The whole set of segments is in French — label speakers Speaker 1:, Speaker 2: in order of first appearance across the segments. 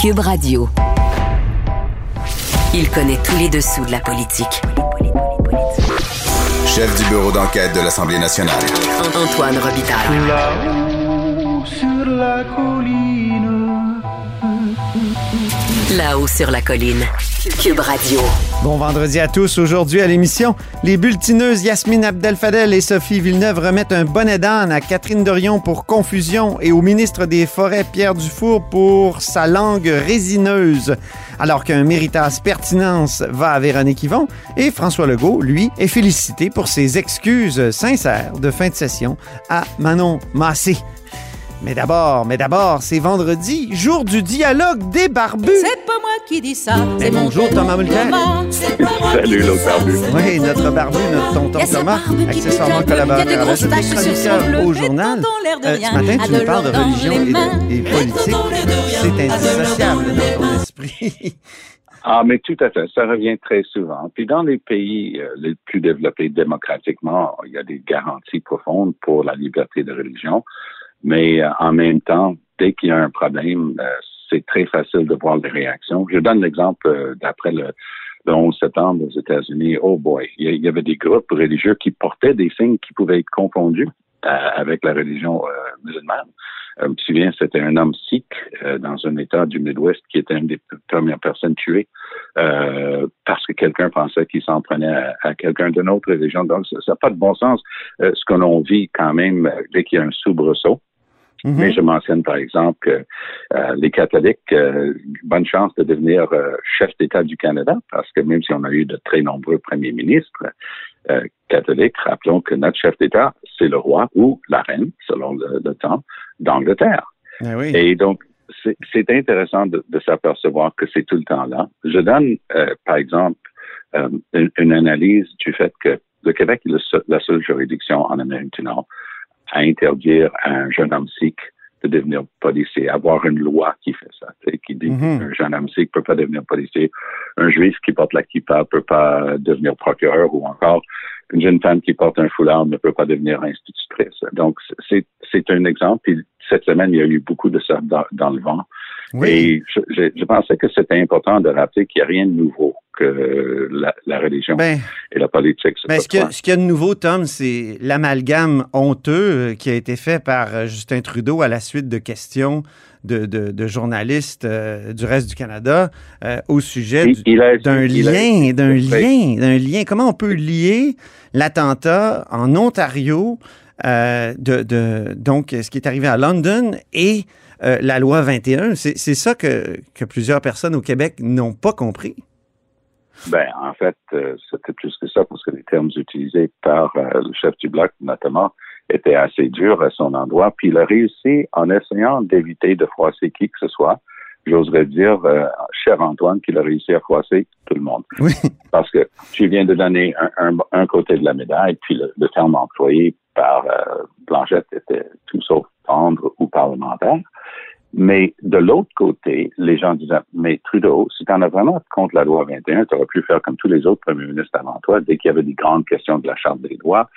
Speaker 1: Cube Radio. Il connaît tous les dessous de la politique.
Speaker 2: Chef du bureau d'enquête de l'Assemblée nationale.
Speaker 1: Antoine Robitaille.
Speaker 3: Là-haut sur la colline.
Speaker 1: Là-haut sur la colline.
Speaker 4: Bon vendredi à tous. Aujourd'hui à l'émission, les bulletineuses Yasmine Abdel-Fadel et Sophie Villeneuve remettent un bonnet d'âne à Catherine Dorion pour confusion et au ministre des Forêts Pierre Dufour pour sa langue résineuse. Alors qu'un méritas pertinence va à Véronique Yvon et François Legault, lui, est félicité pour ses excuses sincères de fin de session à Manon Massé. Mais d'abord, mais d'abord, c'est vendredi, jour du dialogue des barbus.
Speaker 5: C'est pas moi qui dis ça.
Speaker 4: Mais
Speaker 5: C'est mon
Speaker 4: bonjour, Thomas Mulcair.
Speaker 6: Salut, l'autre barbu.
Speaker 4: Oui, notre barbu, notre tonton Thomas, accessoirement
Speaker 5: pique un peu,
Speaker 4: collaborateur à la au journal. Euh, ce matin, tu nous parles de religion et, politique. C'est indissociable
Speaker 5: dans
Speaker 4: ton esprit.
Speaker 6: Ah, mais tout à fait. Ça revient très souvent. Puis dans les pays euh, les plus développés démocratiquement, il y a des garanties profondes pour la liberté de religion. Mais euh, en même temps, dès qu'il y a un problème, euh, c'est très facile de voir les réactions. Je donne l'exemple euh, d'après le, le 11 septembre aux États-Unis. Oh boy, il y avait des groupes religieux qui portaient des signes qui pouvaient être confondus euh, avec la religion euh, musulmane. Je me souviens, c'était un homme sikh euh, dans un État du Midwest qui était une des premières personnes tuées euh, parce que quelqu'un pensait qu'il s'en prenait à, à quelqu'un d'une autre religion. Donc, ça n'a pas de bon sens. Euh, ce que l'on vit quand même dès qu'il y a un soubresaut.
Speaker 4: Mhm.
Speaker 6: Mais je mentionne par exemple que euh, les catholiques, euh, bonne chance de devenir euh, chef d'État du Canada, parce que même si on a eu de très nombreux premiers ministres euh, catholiques, rappelons que notre chef d'État, c'est le roi ou la reine, selon le, le temps, d'Angleterre.
Speaker 4: Ah oui.
Speaker 6: Et donc, c'est c'est intéressant de, de s'apercevoir que c'est tout le temps là. Je donne, euh, par exemple, euh, une, une analyse du fait que le Québec est le seul- la seule juridiction en Amérique du Nord à interdire à un jeune homme sikh de devenir policier, avoir une loi qui fait ça, qui dit
Speaker 4: Mhm.
Speaker 6: qu'un jeune homme sikh peut pas devenir policier, un juif qui porte la kippa peut pas devenir procureur ou encore une jeune femme qui porte un foulard ne peut pas devenir institutrice. Donc, c'est c'est un exemple. Puis cette semaine, il y a eu beaucoup de ça dans, dans le vent.
Speaker 4: Oui.
Speaker 6: Et je, je, je pensais que c'était important de rappeler qu'il n'y a rien de nouveau que la, la religion
Speaker 4: Ben,
Speaker 6: et la politique se
Speaker 4: ben, ce qu'il y, a-
Speaker 6: côtoient.
Speaker 4: ce qu'il y a de nouveau, Tom, c'est l'amalgame honteux euh, qui a été fait par euh, Justin Trudeau à la suite de questions de, de- de journalistes euh, du reste du Canada euh, au sujet du- d'un lien, d'un lien, d'un lien. Comment on peut lier l'attentat en Ontario, euh, de, de- donc ce qui est arrivé à London et euh, la loi 21? C'est c'est ça que, que plusieurs personnes au Québec n'ont pas compris.
Speaker 6: Ben, en fait, euh, c'était plus que ça parce que les termes utilisés par le chef du bloc, notamment, étaient assez durs à son endroit. Puis il a réussi en essayant d'éviter de froisser qui que ce soit. J'oserais dire, euh, cher Antoine, qu'il a réussi à froisser tout le monde.
Speaker 4: Oui.
Speaker 6: Parce que tu viens de donner un, un, un côté de la médaille, puis le, le terme employé par euh, Blanchette était tout sauf tendre ou parlementaire. Mais de l'autre côté, les gens disaient, mais Trudeau, si tu en as vraiment contre la loi 21, tu aurais pu faire comme tous les autres premiers ministres avant toi, dès qu'il y avait des grandes questions de la Charte des droits,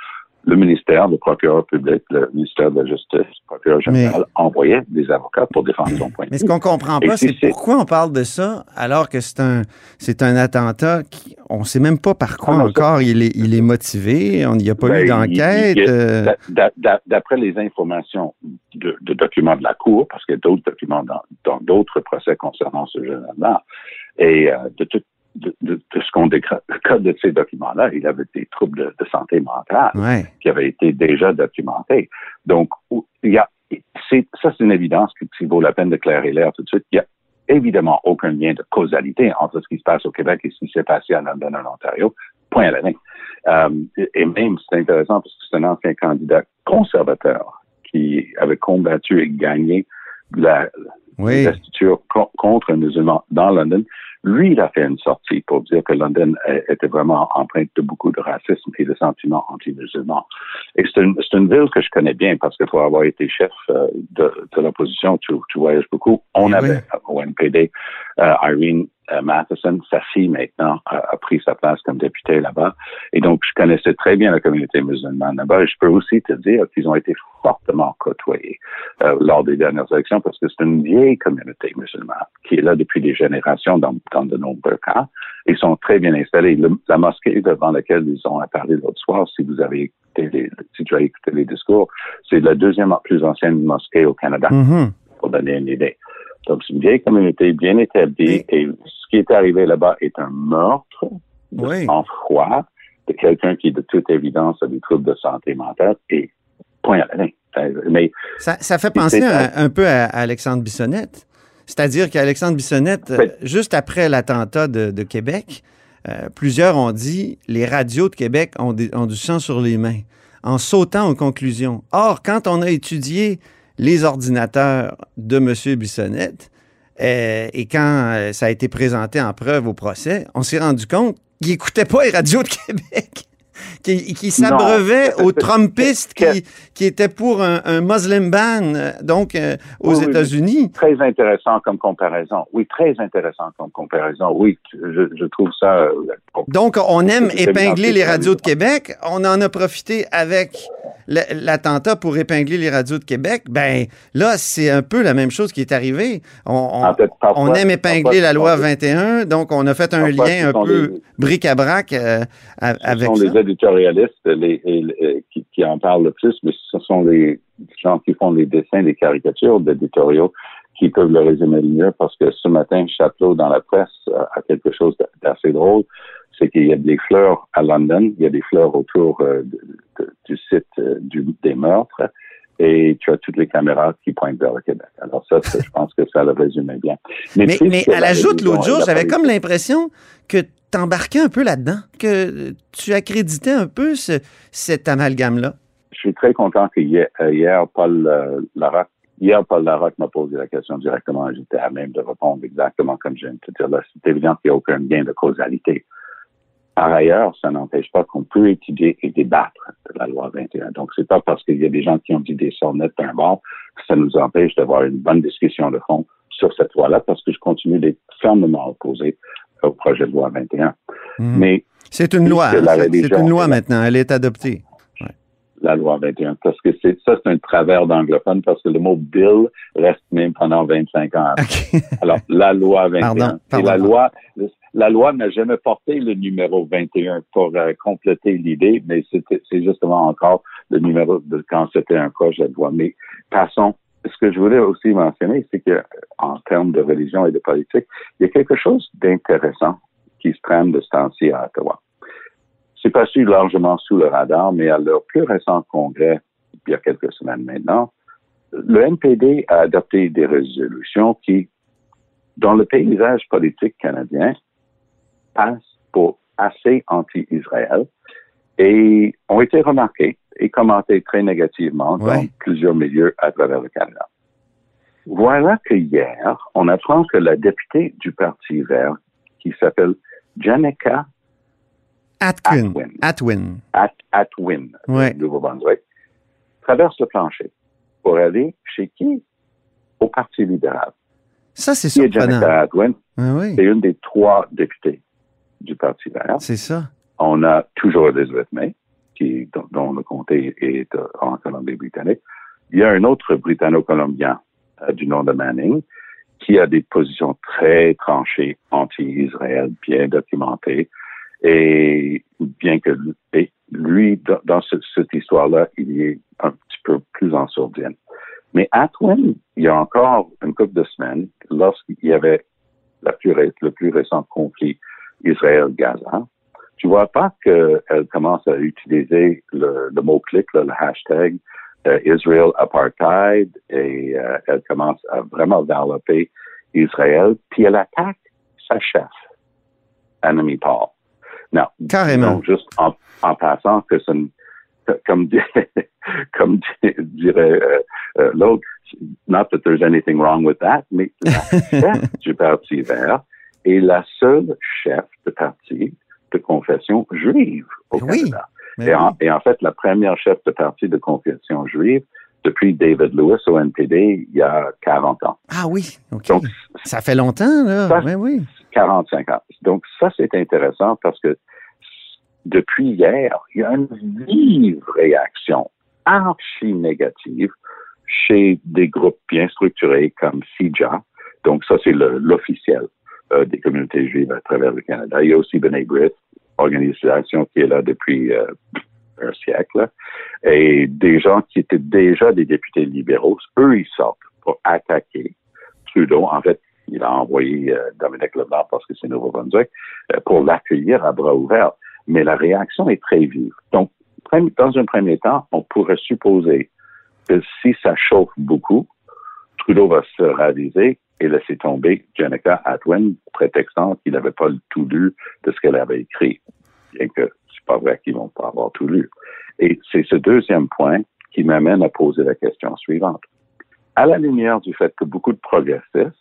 Speaker 6: le ministère, le procureur public, le ministère de la Justice, le procureur général envoyait des avocats pour défendre son point de
Speaker 4: Mais ce
Speaker 6: vue.
Speaker 4: qu'on comprend pas, c'est pourquoi on parle de ça alors que c'est un, c'est un attentat qui, on sait même pas par quoi
Speaker 6: Ah non, ça-
Speaker 4: encore il est, il est motivé. On n'y a pas
Speaker 6: Ben,
Speaker 4: eu
Speaker 6: il-
Speaker 4: d'enquête. euh,
Speaker 6: d'a- d'a- d'a- D'après les informations de, de documents de la Cour, parce qu'il y a d'autres documents dans d'autres procès concernant ce jeune homme-là, et euh, de, tout, de, de- de ce qu'on décode de ces documents-là, il avait des troubles de, de santé mentale
Speaker 4: ouais.
Speaker 6: qui avaient été déjà documentés. Donc, il y a, c'est, ça, c'est une évidence qui, qui vaut la peine de clairer l'air tout de suite. Il y a évidemment aucun lien de causalité entre ce qui se passe au Québec et ce qui s'est passé à London, en Ontario. Point à la ligne. Euh, et- même, c'est intéressant parce que c'est un ancien candidat conservateur qui avait combattu et gagné la,
Speaker 4: Oui.
Speaker 6: co- contre un musulman dans London. Lui, il a fait une sortie pour dire que London était vraiment empreinte de beaucoup de racisme et de sentiments anti-musulmans. Et c'est une, c'est une ville que je connais bien parce que pour avoir été chef euh, de, de l'opposition, tu, tu voyages beaucoup. On
Speaker 4: Eh
Speaker 6: avait
Speaker 4: oui.
Speaker 6: au NPD euh, Irene euh, Matheson, sa fille maintenant, a, a pris sa place comme députée là-bas. Et donc, je connaissais très bien la communauté musulmane là-bas. Et je peux aussi te dire qu'ils ont été fortement côtoyés euh, lors des dernières élections parce que c'est une vieille communauté musulmane qui est là depuis des générations dans, dans de nombreux cas. Ils sont très bien installés. Le- la mosquée devant laquelle ils ont parlé l'autre soir, si vous avez écouté les, si tu as écouté les discours, c'est la deuxième plus ancienne mosquée au Canada,
Speaker 4: Mhm.
Speaker 6: pour donner une idée. Donc, c'est une vieille communauté bien établie et ce qui est arrivé là-bas est un meurtre de
Speaker 4: Oui.
Speaker 6: sang-froid de quelqu'un qui, de toute évidence, a des troubles de santé mentale et point à la ligne. Mais
Speaker 4: Ça, ça fait penser un, un peu à Alexandre Bissonnette. C'est-à-dire qu'Alexandre Bissonnette, euh,
Speaker 6: Oui.
Speaker 4: juste après l'attentat de, de Québec, euh, plusieurs ont dit les radios de Québec ont, des- ont du sang sur les mains, en sautant aux conclusions. Or, quand on a étudié les ordinateurs de M. Bissonnette, euh, et quand ça a été présenté en preuve au procès, on s'est rendu compte qu'il n'écoutait pas les radios de Québec, qu'il qu'il s'abreuvait aux Trumpistes qui, qui étaient pour un, un Muslim ban, donc euh, aux
Speaker 6: Oui, oui, oui.
Speaker 4: États-Unis.
Speaker 6: très intéressant comme comparaison. Oui, très intéressant comme comparaison. Oui, je, je trouve ça. euh,
Speaker 4: Donc, on aime épingler les radios de Québec. On en a profité avec l'attentat pour épingler les radios de Québec. Ben là, c'est un peu la même chose qui est arrivée. On, on-
Speaker 6: En fait, parfois-
Speaker 4: on aime épingler la loi
Speaker 6: parfois,
Speaker 4: 21, donc on a fait un
Speaker 6: Parfois,
Speaker 4: lien un peu bric-à-brac euh,
Speaker 6: Ce
Speaker 4: avec
Speaker 6: sont
Speaker 4: ça.
Speaker 6: les éditorialistes les, et- qui, qui en parlent le plus, mais ce sont les gens qui font les dessins, les caricatures d'éditoriaux qui peuvent le résumer le mieux parce que ce matin, Château dans la presse a quelque chose d'assez drôle. C'est qu'il y a des fleurs à London, il y a des fleurs autour euh, de- de- du site euh, du, des meurtres et tu as toutes les caméras qui pointent vers le Québec. Alors ça, je pense que ça le résumait bien.
Speaker 4: Mais,
Speaker 6: puisque
Speaker 4: mais à la
Speaker 6: religion
Speaker 4: joute, l'autre jour, j'avais comme l'impression que t'embarquais un peu là-dedans, que tu accréditais un peu ce- cet amalgame-là?
Speaker 6: je suis très content que hier, euh, Paul euh, Larocque, hier, Paul m'a posé la question directement j'étais à même de répondre exactement comme je viens de te dire. C'est évident qu'il n'y a aucun lien de causalité. Par ailleurs, ça n'empêche pas qu'on peut étudier et débattre de la loi 21. Donc, c'est pas parce qu'il y a des gens qui ont dit des sornettes d'un bord que ça nous empêche d'avoir une bonne discussion de fond sur cette loi-là parce que je continue d'être fermement opposé au projet de loi 21.
Speaker 4: Mhm.
Speaker 6: Mais
Speaker 4: C'est une loi. hein, c'est- une loi maintenant. Elle est adoptée.
Speaker 6: la loi 21. Parce que c'est ça, c'est un travers d'anglophone parce que le mot bill reste même pendant 25 ans. Alors, la loi 21.
Speaker 4: Pardon,
Speaker 6: Et la
Speaker 4: pardon.
Speaker 6: loi, la loi n'a jamais porté le numéro 21 pour euh, compléter l'idée, mais c'est justement encore le numéro de quand c'était un projet de loi. Mais passons. Ce que je voulais aussi mentionner, c'est que en termes de religion et de politique, il y a quelque chose d'intéressant qui se trame de ce temps-ci à Ottawa. C'est passé largement sous le radar, mais à leur plus récent congrès, il y a quelques semaines maintenant, le NPD a adopté des résolutions qui, dans le paysage politique canadien, passent pour assez anti-Israël et ont été remarquées et commentées très négativement dans
Speaker 4: Ouais.
Speaker 6: plusieurs milieux à travers le Canada. Voilà que hier, on apprend que la députée du Parti vert, qui s'appelle Janica
Speaker 4: Atwin.
Speaker 6: Atwin.
Speaker 4: Atwin.
Speaker 6: At Atwin,
Speaker 4: Ouais.
Speaker 6: du Nouveau-Brunswick, traverse le plancher pour aller chez qui? Au Parti libéral.
Speaker 4: Ça, c'est
Speaker 6: Qui est
Speaker 4: surprenant.
Speaker 6: Janica Atwin?
Speaker 4: Ah oui,
Speaker 6: C'est une des trois députés du Parti vert.
Speaker 4: c'est ça.
Speaker 6: On a toujours Elizabeth May, qui, dont, le comté est euh, en Colombie-Britannique. Il y a un autre britanno-colombien euh, du nom de Manning qui a des positions très tranchées anti-Israël, bien documentées. Et bien que et lui, dans, dans ce- cette histoire-là, il est un petit peu plus en sourdine. Mais Atwin, il y a encore une couple de semaines, lorsqu'il y avait le plus récent conflit Israël-Gaza, tu vois pas qu'elle commence à utiliser le, le mot-clic, là, le hashtag euh, Israel Apartheid, et euh, elle commence à vraiment développer Israël, puis elle attaque sa chef, Annemie Paul. Non,
Speaker 4: Carrément.
Speaker 6: donc juste en, en passant que ce n- que- comme, comme di- dirait euh, euh, l'autre, not that there's anything wrong with that, mais la chef du Parti vert est la seule chef de parti de confession juive au
Speaker 4: oui.
Speaker 6: Canada. Et,
Speaker 4: oui.
Speaker 6: en, et en fait, la première chef de parti de confession juive depuis David Lewis au NPD il y a 40 ans.
Speaker 4: Ah oui, OK.
Speaker 6: Donc,
Speaker 4: ça fait longtemps, là.
Speaker 6: Ça-
Speaker 4: Oui, oui.
Speaker 6: 45 ans. Donc, ça, c'est intéressant parce que depuis hier, il y a une vive réaction archi négative chez des groupes bien structurés comme CIJA, Donc, ça, c'est l'officiel euh, des communautés juives à travers le Canada. Il y a aussi B'nai B'rith, organisation qui est là depuis euh, un siècle, et des gens qui étaient déjà des députés libéraux, eux, ils sortent pour attaquer Trudeau. En fait, il a envoyé euh, Dominique Leblanc parce que c'est Nouveau-Brunswick euh, pour l'accueillir à bras ouverts. Mais la réaction est très vive. Donc, dans un premier temps, on pourrait supposer que si ça chauffe beaucoup, Trudeau va se raviser et laisser tomber Jenica Atwin, prétextant qu'il n'avait pas tout lu de ce qu'elle avait écrit. Bien que c'est pas vrai qu'ils vont pas avoir tout lu. Et c'est ce deuxième point qui m'amène à poser la question suivante. À la lumière du fait que beaucoup de progressistes,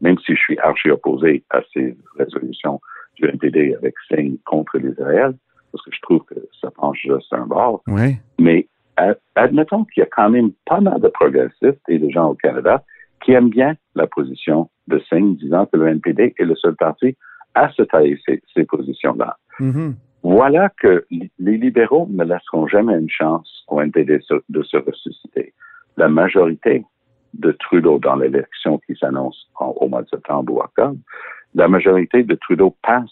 Speaker 6: même si je suis archi opposé à ces résolutions du NPD avec signe contre l'Israël, parce que je trouve que ça penche juste un bord,
Speaker 4: Oui.
Speaker 6: mais ad- admettons qu'il y a quand même pas mal de progressistes et de gens au Canada qui aiment bien la position de Singh disant que le NPD est le seul parti à se tailler ces, ces positions-là.
Speaker 4: Mhm.
Speaker 6: Voilà que les libéraux ne laisseront jamais une chance au NPD de se ressusciter. La majorité de Trudeau dans l'élection qui s'annonce au mois de septembre ou octobre, la majorité de Trudeau passe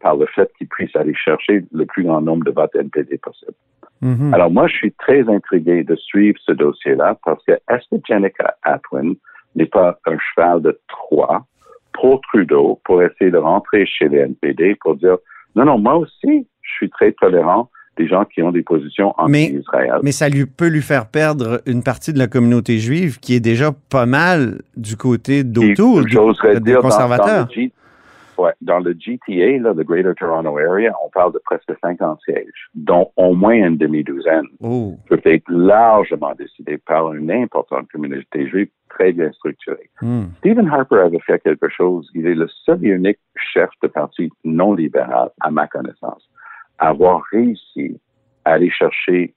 Speaker 6: par le fait qu'il puisse aller chercher le plus grand nombre de votes NPD possible.
Speaker 4: Mhm.
Speaker 6: Alors moi, je suis très intrigué de suivre ce dossier-là parce que est-ce que Jenica Atwin n'est pas un cheval de Troie pour Trudeau pour essayer de rentrer chez les NPD pour dire non, non, moi aussi, je suis très tolérant des gens qui ont des positions anti-Israël.
Speaker 4: Mais ça lui peut lui faire perdre une partie de la communauté juive qui est déjà pas mal du côté d'autour des
Speaker 6: dire dans, dans,
Speaker 4: conservateurs.
Speaker 6: Ouais, dans le GTA, là, le Greater Toronto Area, on parle de presque 50 sièges, dont au moins une demi-douzaine
Speaker 4: Oh.
Speaker 6: peut être largement décidé par une importante communauté juive très bien structurée.
Speaker 4: Hmm.
Speaker 6: Stephen Harper avait fait quelque chose. Il est le seul et unique chef de parti non libéral, à ma connaissance, à avoir réussi à aller chercher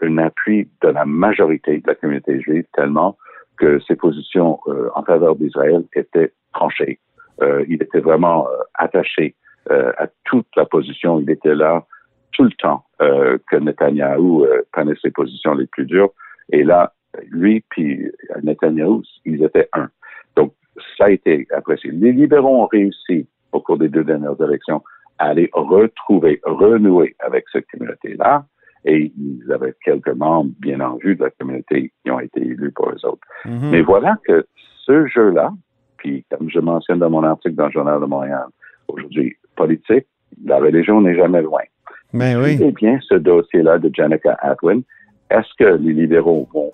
Speaker 6: un appui de la majorité de la communauté juive tellement que ses positions euh, en faveur d'Israël étaient tranchées. Euh, il était vraiment euh, attaché euh, à toute la position. Il était là tout le temps euh, que Netanyahou euh, prenait ses positions les plus dures. Et là, lui puis Netanyahou, ils étaient un. Donc, ça a été apprécié. Les libéraux ont réussi au cours des deux dernières élections à aller retrouver, renouer avec cette communauté-là. Et ils avaient quelques membres bien en vue de la communauté qui ont été élus pour eux autres.
Speaker 4: Mhm.
Speaker 6: Mais voilà que ce jeu-là, puis comme je mentionne dans mon article dans le Journal de Montréal, aujourd'hui, politique, la religion n'est jamais loin.
Speaker 4: Ben oui.
Speaker 6: Eh bien, ce dossier-là de Jenica Atwin, est-ce que les libéraux vont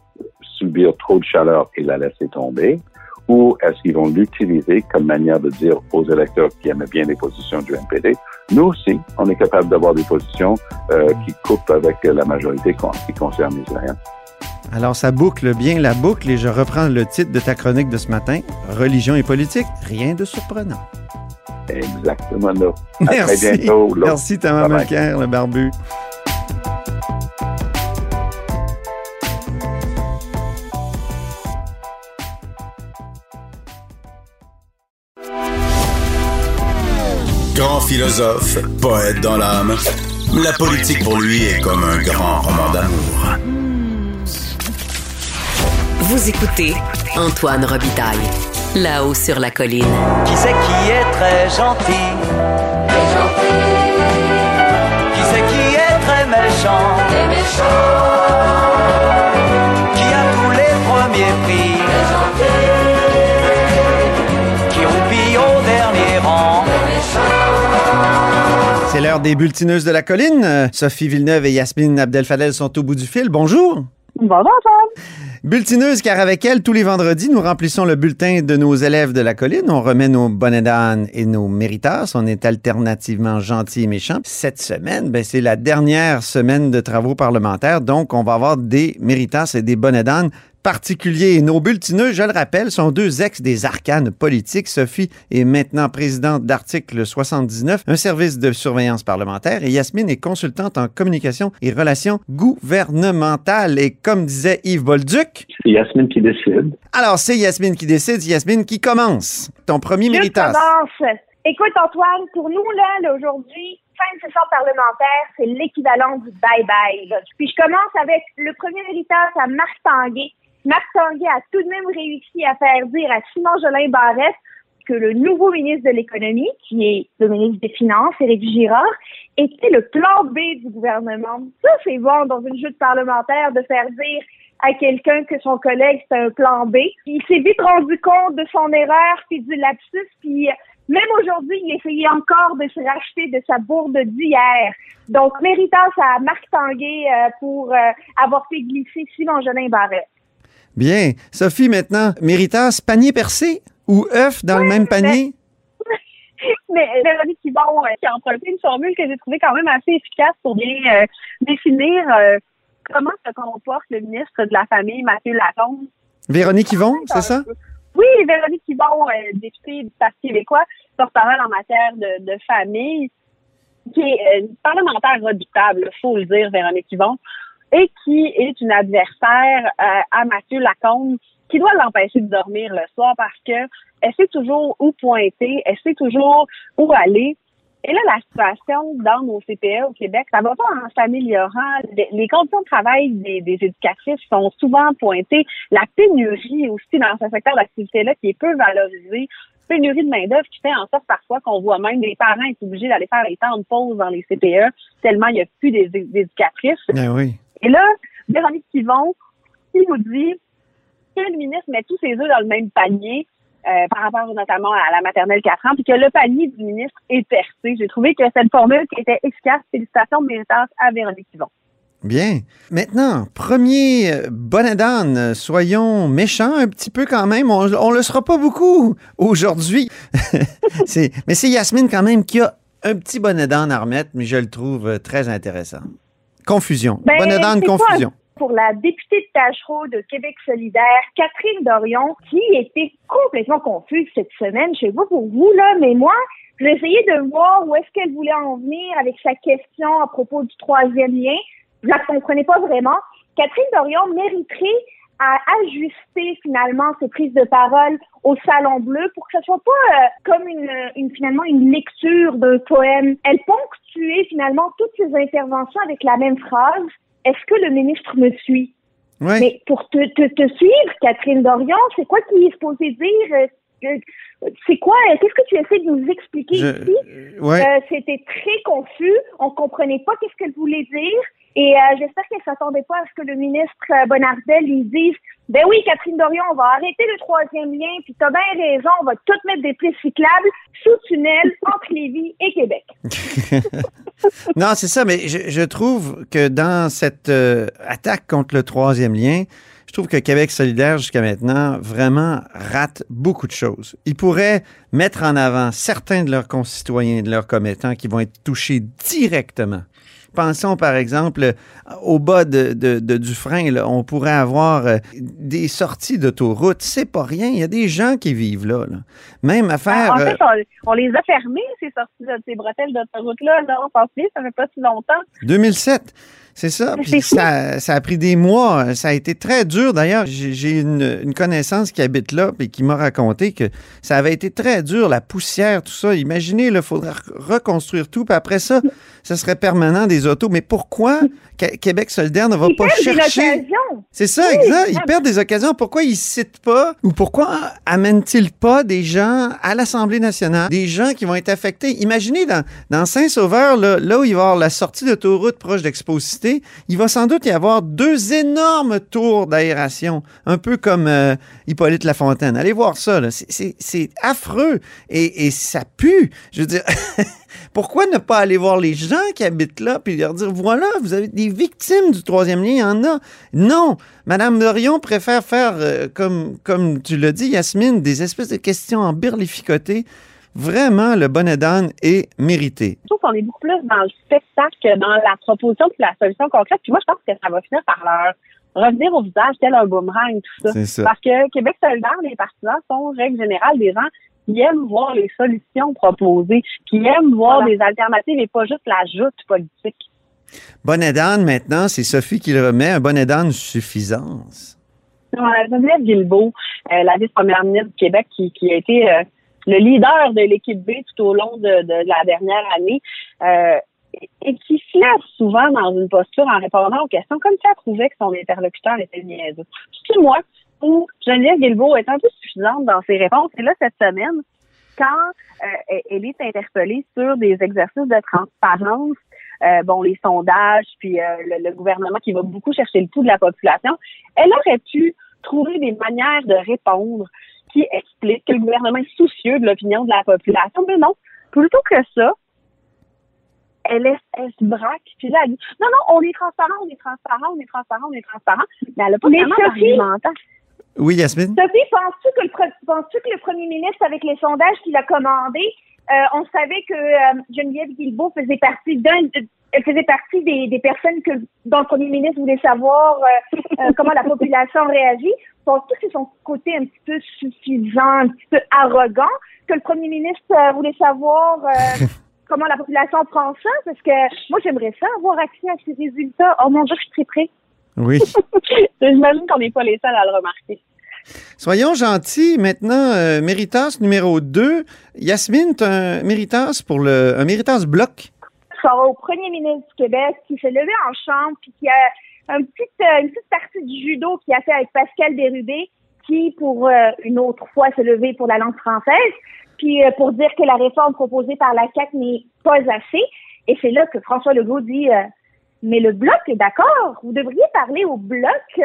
Speaker 6: subir trop de chaleur et la laisser tomber? Ou est-ce qu'ils vont l'utiliser comme manière de dire aux électeurs qui aiment bien les positions du NPD, nous aussi, on est capable d'avoir des positions euh, qui coupent avec la majorité qui concerne Israël?
Speaker 4: Alors, ça boucle bien la boucle et je reprends le titre de ta chronique de ce matin. Religion et politique, rien de surprenant.
Speaker 6: Exactement là. À
Speaker 4: Merci.
Speaker 6: très bientôt. là.
Speaker 4: Merci Thomas. Mulcair, le barbu.
Speaker 2: Grand philosophe, poète dans l'âme, la politique pour lui est comme un grand roman d'amour.
Speaker 1: Vous écoutez Antoine Robitaille, là-haut sur la colline.
Speaker 7: Qui c'est qui est très gentil? Qui c'est qui est très méchant? Qui a tous les premiers prix? Qui roupille au dernier rang?
Speaker 4: C'est l'heure des bulletineuses de la colline. Euh, Sophie Villeneuve et Yasmine Abdel-Fadel sont au bout du fil. Bonjour.
Speaker 8: Bonjour, Antoine.
Speaker 4: Bulletineuses, car avec elles, tous les vendredis, nous remplissons le bulletin de nos élèves de la colline. On remet nos bonnets d'âne et nos méritas. On est alternativement gentils et méchants. Cette semaine, ben, c'est la dernière semaine de travaux parlementaires, donc on va avoir des méritas et des bonnets particuliers. Nos bulletineux, je le rappelle, sont deux ex des arcanes politiques. Sophie est maintenant présidente d'Article 79, un service de surveillance parlementaire, et Yasmine est consultante en communication et relations gouvernementales. Et comme disait Yves Bolduc,
Speaker 9: C'est Yasmine qui décide.
Speaker 4: alors c'est Yasmine qui décide, Yasmine qui commence. Ton premier
Speaker 8: Je commence. Écoute, Antoine, pour nous, là, là, aujourd'hui, fin de session parlementaire, c'est l'équivalent du bye-bye. là. Puis je commence avec le premier héritage à Marc Tanguay, Marc Tanguay a tout de même réussi à faire dire à Simon Jolin Barrette que le nouveau ministre de l'Économie, qui est le ministre des Finances, Éric Girard, était le plan B du gouvernement. Ça, c'est bon dans une joute parlementaire de faire dire à quelqu'un que son collègue c'est un plan B. Il s'est vite rendu compte de son erreur puis du lapsus puis même aujourd'hui, il essayait encore de se racheter de sa bourde d'hier. Donc, méritage à Marc Tanguay euh, pour euh, avoir fait glisser Simon Jolin Barret.
Speaker 4: Bien. Sophie, maintenant, méritage panier percé ou œuf dans le même panier?
Speaker 9: Mais Véronique Thibon, euh, qui a emprunté une formule que j'ai trouvée quand même assez efficace pour bien définir comment se comporte le ministre de la Famille, Mathieu Lacombe.
Speaker 4: Véronique Yvon, c'est ça?
Speaker 9: Oui, Véronique euh, députée du Parti québécois, porte-parole en matière de, de, famille, qui est une parlementaire redoutable, faut le dire, Véronique Yvon, et qui est une adversaire euh, à Mathieu Lacombe, qui doit l'empêcher de dormir le soir parce que elle sait toujours où pointer, elle sait toujours où aller. Et là, la situation dans nos CPE au Québec, ça va pas en s'améliorant. Les conditions de travail des, des, éducatrices sont souvent pointées. La pénurie aussi dans ce secteur d'activité-là qui est peu valorisé. Pénurie de main-d'œuvre qui fait en sorte parfois qu'on voit même des parents être obligés d'aller faire les temps de pause dans les CPE tellement il n'y a plus d'éducatrices.
Speaker 4: Ben oui.
Speaker 9: Et là, Véronique Yvon, qui nous dit que le ministre met tous ses œufs dans le même panier, euh, par rapport notamment à la maternelle 4 ans, puis que le panier du ministre est percé. J'ai trouvé que cette formule qui était efficace, félicitations méritantes à Véronique Yvon.
Speaker 4: Bien. Maintenant, premier euh, bonnet d'âne, soyons méchants un petit peu quand même. On, on le sera pas beaucoup aujourd'hui. mais c'est Yasmine quand même qui a un petit bonnet d'âne à remettre, mais je le trouve euh, très intéressant. Confusion.
Speaker 8: Ben,
Speaker 4: bonnet d'âne, confusion
Speaker 8: pour la députée de Tachereau de Québec solidaire, Catherine Dorion, qui était complètement confuse cette semaine. Je sais pas pour vous, là, mais moi, j'ai essayé de voir où est-ce qu'elle voulait en venir avec sa question à propos du troisième lien. Je la comprenais pas vraiment. Catherine Dorion mériterait à ajuster finalement ses prises de parole au Salon Bleu pour que ce soit pas euh, comme une, une, finalement une lecture d'un poème. Elle ponctuait finalement toutes ses interventions avec la même phrase est-ce que le ministre me suit? Mais pour te, te, te suivre, Catherine Dorion, c'est quoi qu'il est supposé dire? Euh, c'est quoi? Qu'est-ce que tu essaies de nous expliquer
Speaker 4: Je,
Speaker 8: ici?
Speaker 4: ouais.
Speaker 8: Euh, C'était très confus. On comprenait pas qu'est-ce qu'elle voulait dire. Et euh, j'espère qu'elle s'attendait pas à ce que le ministre euh, Bonardel lui dise Ben oui, Catherine Dorion, on va arrêter le troisième lien, puis t'as bien raison, on va tout mettre des pistes cyclables sous tunnel entre Lévis et Québec.
Speaker 4: non, c'est ça, mais je, je, trouve que dans cette euh, attaque contre le troisième lien, je trouve que Québec solidaire, jusqu'à maintenant, vraiment rate beaucoup de choses. Ils pourraient mettre en avant certains de leurs concitoyens, de leurs commettants qui vont être touchés directement Pensons par exemple au bas de, de, de Dufresne, là, on pourrait avoir euh, des sorties d'autoroute. C'est pas rien. Il y a des gens qui vivent là. là. Même à faire.
Speaker 9: En fait, on, on, les a fermées, ces sorties ces bretelles d'autoroute-là. Là, on pense ça fait pas si longtemps.
Speaker 4: 2007. C'est ça. Puis ça, ça, a pris des mois. Ça a été très dur. D'ailleurs, j'ai une, une, connaissance qui habite là et qui m'a raconté que ça avait été très dur, la poussière, tout ça. Imaginez, il faudrait reconstruire tout. Puis après ça, ça serait permanent des autos. Mais pourquoi Québec solidaire ne va
Speaker 8: ils
Speaker 4: pas chercher... C'est ça,
Speaker 8: oui,
Speaker 4: exact. Ils perdent des occasions. Pourquoi ils citent pas ou pourquoi amènent-ils pas des gens à l'Assemblée nationale, des gens qui vont être affectés? Imaginez dans, dans Saint-Sauveur, là, là où il va y avoir la sortie d'autoroute proche il va sans doute y avoir deux énormes tours d'aération, un peu comme euh, Hippolyte Lafontaine. Allez voir ça, c'est affreux et, ça pue. Je veux dire, pourquoi ne pas aller voir les gens qui habitent là puis leur dire voilà, vous avez des victimes du troisième lien, il y en a. Non, Madame Dorion préfère faire, euh, comme, comme tu l'as dit, Yasmine, des espèces de questions en birlificoté vraiment, le bonnet d'âne est mérité.
Speaker 9: Je trouve qu'on est beaucoup plus dans le spectacle que dans la proposition puis la solution concrète. Puis moi, je pense que ça va finir par leur revenir au visage tel un boomerang, tout ça.
Speaker 4: ça.
Speaker 9: Parce que Québec solidaire, les partisans sont, règle générale, des gens qui aiment voir les solutions proposées, qui aiment voir voilà. des alternatives et pas juste la joute politique.
Speaker 4: Bonnet d'âne, maintenant, c'est Sophie qui le remet, un bonnet d'âne suffisance.
Speaker 9: Non, Geneviève Guilbeault, euh, la vice-première ministre du Québec, qui, qui a été... Euh, le leader de l'équipe B tout au long de, de la dernière année, euh, et, qui lève souvent dans une posture en répondant aux questions comme si elle trouvait que son interlocuteur était niaiseux. C'est moi où Geneviève Guilbeault est un peu suffisante dans ses réponses. Et là, cette semaine, quand euh, elle est interpellée sur des exercices de transparence, euh, bon, les sondages, puis euh, le, le, gouvernement qui va beaucoup chercher le pouls de la population, elle aurait pu trouver des manières de répondre qui expliquent que le gouvernement est soucieux de l'opinion de la population. Mais non, plutôt que ça, elle, est, elle se braque, puis là, elle dit, non, non, on est transparent, on est transparent, on est transparent, on est transparent, mais elle n'a pas
Speaker 8: Mais
Speaker 9: vraiment.
Speaker 4: Oui, Yasmine?
Speaker 8: Sophie, penses-tu que, que le premier ministre, avec les sondages qu'il a commandés, euh, on savait que euh, Geneviève Guilbeault faisait partie d'un elle faisait partie des, des personnes que dont le premier ministre voulait savoir euh, euh, comment la population réagit? Penses-tu que c'est son côté un petit peu suffisant, un petit peu arrogant, que le premier ministre euh, voulait savoir euh, comment la population prend ça? Parce que moi, j'aimerais ça, avoir accès à ces résultats. Oh mon Dieu, je suis très près.
Speaker 4: Oui.
Speaker 9: J'imagine qu'on n'est pas les seuls à le remarquer.
Speaker 4: Soyons gentils. Maintenant, euh, Méritas numéro 2. Yasmine, tu un Méritas pour le, un Méritas bloc?
Speaker 8: ça va au premier ministre du Québec qui s'est levé en chambre puis qui a un petit, euh, une petite partie du judo qui a fait avec Pascal Bérubé qui, pour euh, une autre fois, s'est levé pour la langue française puis euh, pour dire que la réforme proposée par la CAQ n'est pas assez. Et c'est là que François Legault dit mais le bloc est d'accord. Vous devriez parler au bloc,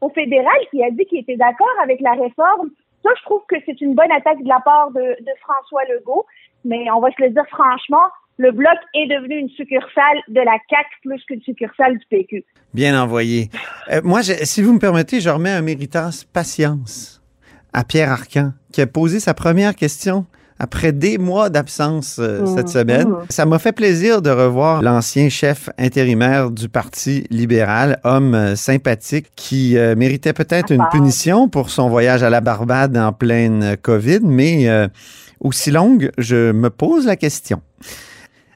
Speaker 8: au fédéral, qui a dit qu'il était d'accord avec la réforme. Ça, je trouve que c'est une bonne attaque de la part de François Legault. Mais on va se le dire franchement, le bloc est devenu une succursale de la CAC plus qu'une succursale du PQ.
Speaker 4: Bien envoyé. Euh, moi, je- si vous me permettez, je remets un Méritas patience à Pierre Arcan, qui a posé sa première question après des mois d'absence euh, cette semaine. Ça m'a fait plaisir de revoir l'ancien chef intérimaire du Parti libéral, homme euh, sympathique qui euh, méritait peut-être une punition pour son voyage à la Barbade en pleine COVID, mais aussi longue, je me pose la question.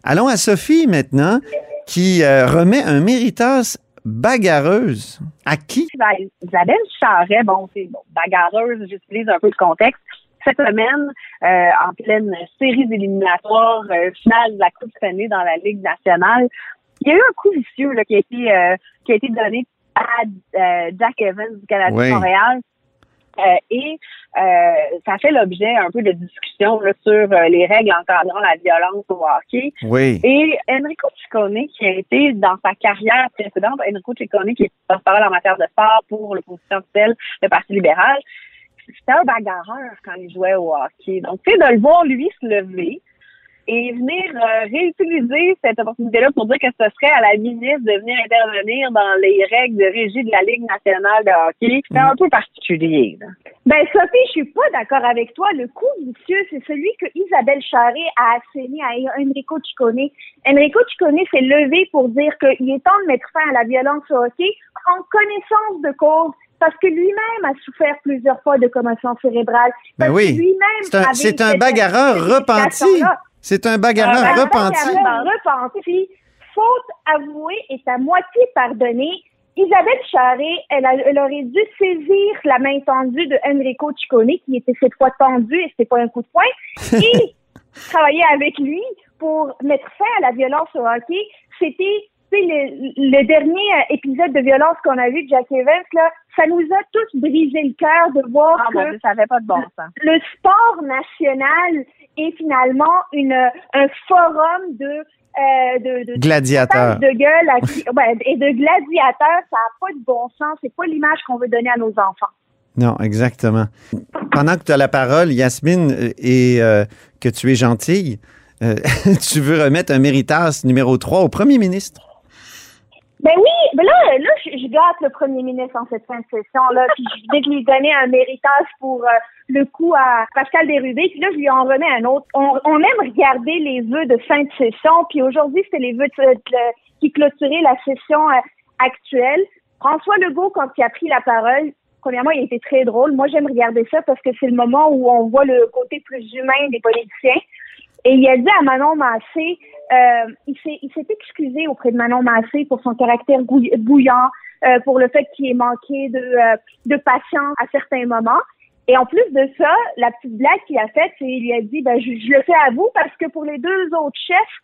Speaker 4: Allons à Sophie maintenant, qui euh, remet un Méritas bagarreuse. À qui?
Speaker 9: Isabelle- Charret, bon, c'est bon, bagarreuse, j'utilise un peu le contexte. Cette semaine, euh, en pleine série éliminatoires euh, finale de la Coupe Stanley dans la Ligue nationale, il y a eu un coup vicieux là, qui a été euh, qui a été donné à euh, Jack Evans du Canadien
Speaker 4: Oui.
Speaker 9: de Montréal. Euh, et euh, ça fait l'objet un peu de discussion là, sur euh, les règles encadrant la violence au hockey.
Speaker 4: Oui.
Speaker 9: Et Enrico Ciccone, qui a été dans sa carrière précédente, Enrico Ciccone, qui est porte-parole en matière de sport pour l'opposition officielle, le Parti libéral, c'était un bagarreur quand il jouait au hockey. Donc, tu sais, de le voir, lui, se lever et venir euh, réutiliser cette opportunité-là pour dire que ce serait à la ministre de venir intervenir dans les règles de régie de la Ligue nationale de hockey, c'est un peu particulier. Là.
Speaker 8: Ben Sophie, je suis pas d'accord avec toi. Le coup vicieux, c'est celui que Isabelle Charret a asséné à Enrico Ciccone. Enrico Ciccone s'est levé pour dire qu'il est temps de mettre fin à la violence au hockey en connaissance de cause. Parce que lui-même a souffert plusieurs fois de commotion cérébrale.
Speaker 4: Ben oui.
Speaker 8: lui-même
Speaker 4: C'est un, un bagarreur repenti. C'est un bagarreur
Speaker 8: Un
Speaker 4: repenti.
Speaker 8: bagarreur repenti. Faute avouée est à moitié pardonnée. Isabelle Charret, elle, a- elle aurait dû saisir la main tendue de Enrico Ciccone, qui était cette fois tendue et c'était pas un coup de poing, et travailler avec lui pour mettre fin à la violence au hockey. C'était tu sais, le, le dernier euh, épisode de violence qu'on a vu de Jack Evans, là, ça nous a tous brisé le cœur de voir
Speaker 9: Ah,
Speaker 8: que
Speaker 9: Dieu, ça n'avait pas de bon sens.
Speaker 8: le sport national est finalement une, un forum de, euh, de, de
Speaker 4: Gladiateur.
Speaker 8: de gueule à qui- ouais, et de gladiateurs. Ça n'a pas de bon sens. C'est pas l'image qu'on veut donner à nos enfants.
Speaker 4: Non, exactement. Pendant que tu as la parole, Yasmine, euh, et euh, que tu es gentille, euh, tu veux remettre un méritas numéro 3 au premier ministre.
Speaker 8: Ben oui, ben là, là je, je gâte le premier ministre en cette fin de session-là, puis je viens de lui donner un méritage pour euh, le coup à Pascal Bérubé, puis là, je lui en remets un autre. On, on aime regarder les vœux de fin de session, puis aujourd'hui, c'était les vœux de- de- qui clôturaient la session euh, actuelle. François Legault, quand il a pris la parole, premièrement, il était très drôle. Moi, j'aime regarder ça parce que c'est le moment où on voit le côté plus humain des politiciens. Et il a dit à Manon Massé, euh, il s'est excusé auprès de Manon Massé pour son caractère bouillant, euh, pour le fait qu'il ait manqué de, euh, de patience à certains moments. Et en plus de ça, la petite blague qu'il a faite, c'est il lui a dit, ben, je, je le fais à vous parce que pour les deux autres chefs,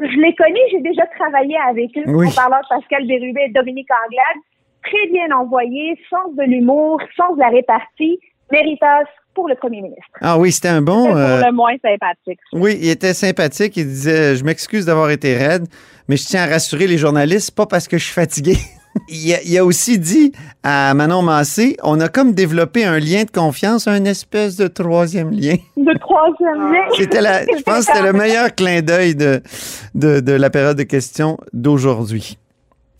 Speaker 8: je les connais, j'ai déjà travaillé avec eux
Speaker 4: Oui.
Speaker 8: en parlant de Pascal Bérubé et Dominique Anglade. Très bien envoyé, sens de l'humour, sens de la répartie, méritas pour le premier ministre.
Speaker 4: Ah oui, c'était un bon...
Speaker 9: C'est
Speaker 4: euh,
Speaker 9: pour le moins sympathique.
Speaker 4: Oui, il était sympathique. Il disait Je m'excuse d'avoir été raide, mais je tiens à rassurer les journalistes, pas parce que je suis fatigué. il, a, il a aussi dit à Manon Massé On a comme développé un lien de confiance, un espèce de troisième lien.
Speaker 8: De troisième lien.
Speaker 4: C'était la, je pense que c'était le meilleur clin d'œil de, de, de la période de questions d'aujourd'hui.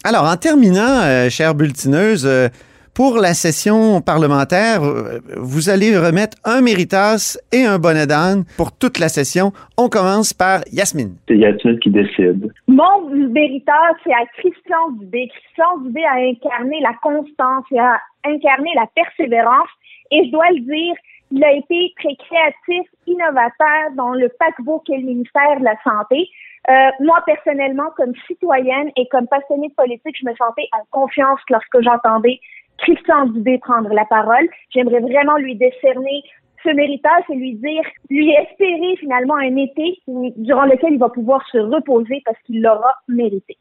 Speaker 4: Alors, en terminant, euh, chère bulletineuse, euh, pour la session parlementaire, euh, vous allez remettre un méritas et un bonnet d'âne pour toute la session. On commence par Yasmine.
Speaker 10: C'est Yasmine qui décide.
Speaker 8: Mon méritas, c'est à Christian Dubé. Christian Dubé a incarné la constance, il a incarné la persévérance. Et je dois le dire, il a été très créatif, innovateur dans le paquebot qu'est le ministère de la Santé. Euh, moi, personnellement, comme citoyenne et comme passionnée de politique, je me sentais en confiance lorsque j'entendais Christian Dubé prendre la parole. J'aimerais vraiment lui décerner ce méritage et lui dire, lui espérer finalement un été où- durant lequel il va pouvoir se reposer parce qu'il l'aura mérité.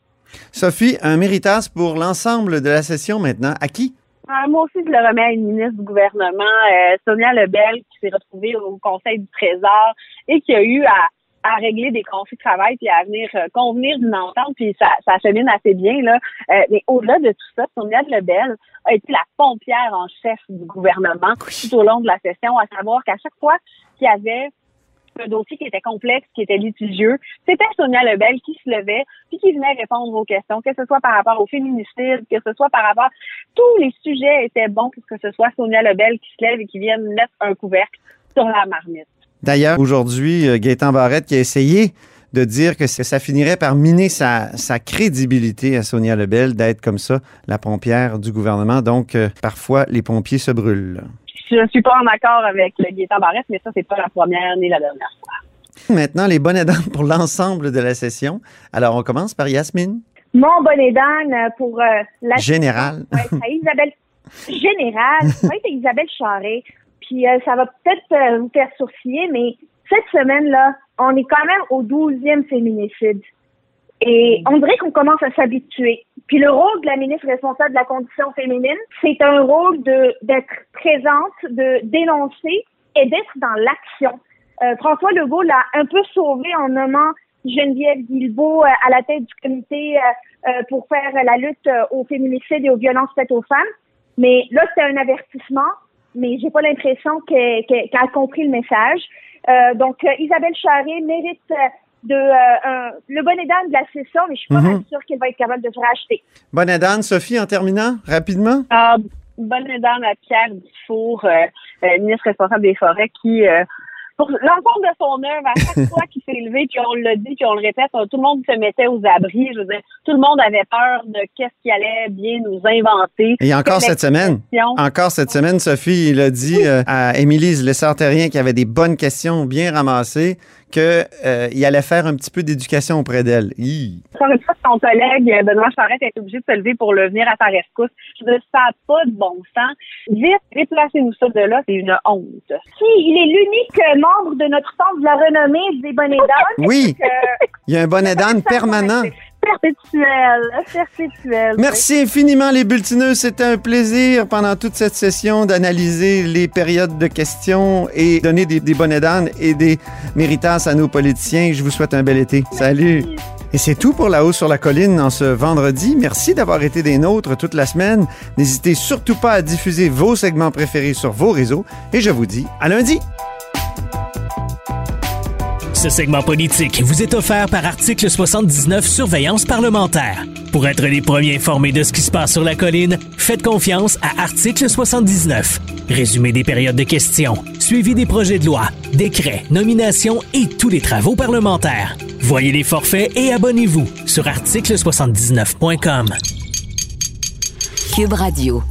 Speaker 4: Sophie, un méritas pour l'ensemble de la session maintenant. À qui?
Speaker 9: Euh, moi aussi, je le remets à une ministre du gouvernement, euh, Sonia Lebel, qui s'est retrouvée au Conseil du Trésor et qui a eu à, à régler des conflits de travail puis à venir euh, convenir d'une entente, puis ça, ça chemine assez bien. là. Euh, mais au-delà de tout ça, Sonia Lebel a été la pompière en chef du gouvernement tout au long de la session, à savoir qu'à chaque fois qu'il y avait un dossier qui était complexe, qui était litigieux, c'était Sonia Lebel qui se levait puis qui venait répondre aux questions, que ce soit par rapport au féminicide, que ce soit par rapport... Tous les sujets étaient bons pour que ce soit Sonia Lebel qui se lève et qui vienne mettre un couvercle sur la marmite.
Speaker 4: D'ailleurs, aujourd'hui, euh, Gaétan Barrette qui a essayé de dire que ça finirait par miner sa, sa crédibilité à Sonia Lebel d'être comme ça, la pompière du gouvernement. Donc, euh, parfois, les pompiers se brûlent.
Speaker 9: Je suis pas en accord avec le Gaétan Barrette, mais ça, c'est pas la première ni la dernière fois.
Speaker 4: Maintenant, les bonnets d'âne pour l'ensemble de la session. Alors, on commence par Yasmine.
Speaker 8: Mon bonnet d'âne pour euh, la
Speaker 4: Général.
Speaker 8: Ouais, à Isabelle Général, ça va être Isabelle Charret. Puis euh, ça va peut-être euh, vous faire sourciller, mais cette semaine-là, on est quand même au 12e féminicide. Et on dirait qu'on commence à s'habituer. Puis le rôle de la ministre responsable de la condition féminine, c'est un rôle de d'être présente, de dénoncer et d'être dans l'action. Euh, François Legault l'a un peu sauvé en nommant Geneviève Guilbeault euh, à la tête du comité euh, euh, pour faire la lutte aux féminicides et aux violences faites aux femmes. Mais là, c'est un avertissement, mais j'ai pas l'impression qu'elle qu'elle- qu'elle a compris le message. Euh, donc, euh, Isabelle Charret mérite euh, de euh, un- le bonnet d'âne de la session, mais je suis pas
Speaker 4: Mhm.
Speaker 8: sûre qu'elle va être capable de se racheter.
Speaker 4: Bonnet d'âne, Sophie, en terminant, rapidement?
Speaker 9: Ah, bonne dame à Pierre Dufour, euh, euh, ministre responsable des Forêts, qui, euh, pour l'ensemble de son œuvre, à chaque fois qu'il s'est levé, puis on l'a dit, puis on le répète, tout le monde se mettait aux abris. Je veux dire, tout le monde avait peur de qu'est-ce qu'il allait bien nous inventer.
Speaker 4: Et encore cette semaine, encore cette semaine, Sophie, il a dit euh, à Émilie Lessard-Terrien qui avait des bonnes questions bien ramassées qu'il allait faire un petit peu d'éducation auprès d'elle.
Speaker 9: Encore une fois, son collègue euh, Benoît Charette est obligé de se lever pour le venir à sa rescousse. Je veux dire, ça n'a pas de bon sens. Vite, déplacez-nous ça de là, c'est une honte.
Speaker 8: Si, il est l'unique euh, membre de notre centre de la renommée des bonnets d'âne.
Speaker 4: Oui,
Speaker 8: Euh,
Speaker 4: il y a un bonnet d'âne permanent.
Speaker 9: Perpétuel, perpétuel.
Speaker 4: Merci infiniment les bulletineux. C'était un plaisir pendant toute cette session d'analyser les périodes de questions et donner des, des bonnets d'âne et des méritas à nos politiciens. Je vous souhaite un bel été. Salut. Et c'est tout pour La Haut sur la Colline en ce vendredi. Merci d'avoir été des nôtres toute la semaine. N'hésitez surtout pas à diffuser vos segments préférés sur vos réseaux. Et je vous dis à lundi.
Speaker 11: Ce segment politique vous est offert par Article 79 Surveillance parlementaire. Pour être les premiers informés de ce qui se passe sur la colline, faites confiance à Article 79. Résumé des périodes de questions, suivi des projets de loi, décrets, nominations et tous les travaux parlementaires. Voyez les forfaits et abonnez-vous sur article79.com.
Speaker 1: Cube Radio.